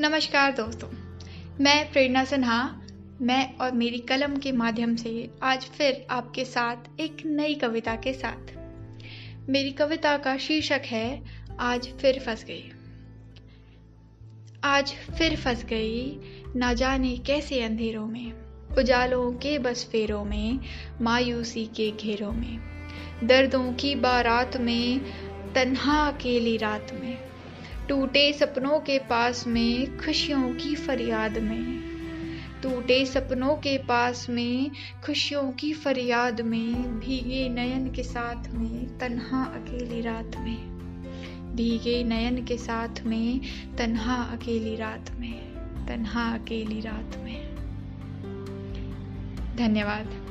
नमस्कार दोस्तों, मैं प्रेरणा सिन्हा, मैं और मेरी कलम के माध्यम से आज फिर आपके साथ एक नई कविता के साथ। मेरी कविता का शीर्षक है, आज फिर फंस गई। आज फिर फंस गई, ना जाने कैसे अंधेरों में, उजालों के बस फेरों में, मायूसी के घेरों में, दर्दों की बारात में, तन्हा अकेली रात में। टूटे सपनों के पास में खुशियों की फरियाद में। टूटे सपनों के पास में खुशियों की फरियाद में, भीगे नयन के साथ में, तन्हा अकेली रात में। भीगे नयन के साथ में, तन्हा अकेली रात में, तन्हा अकेली रात में। धन्यवाद।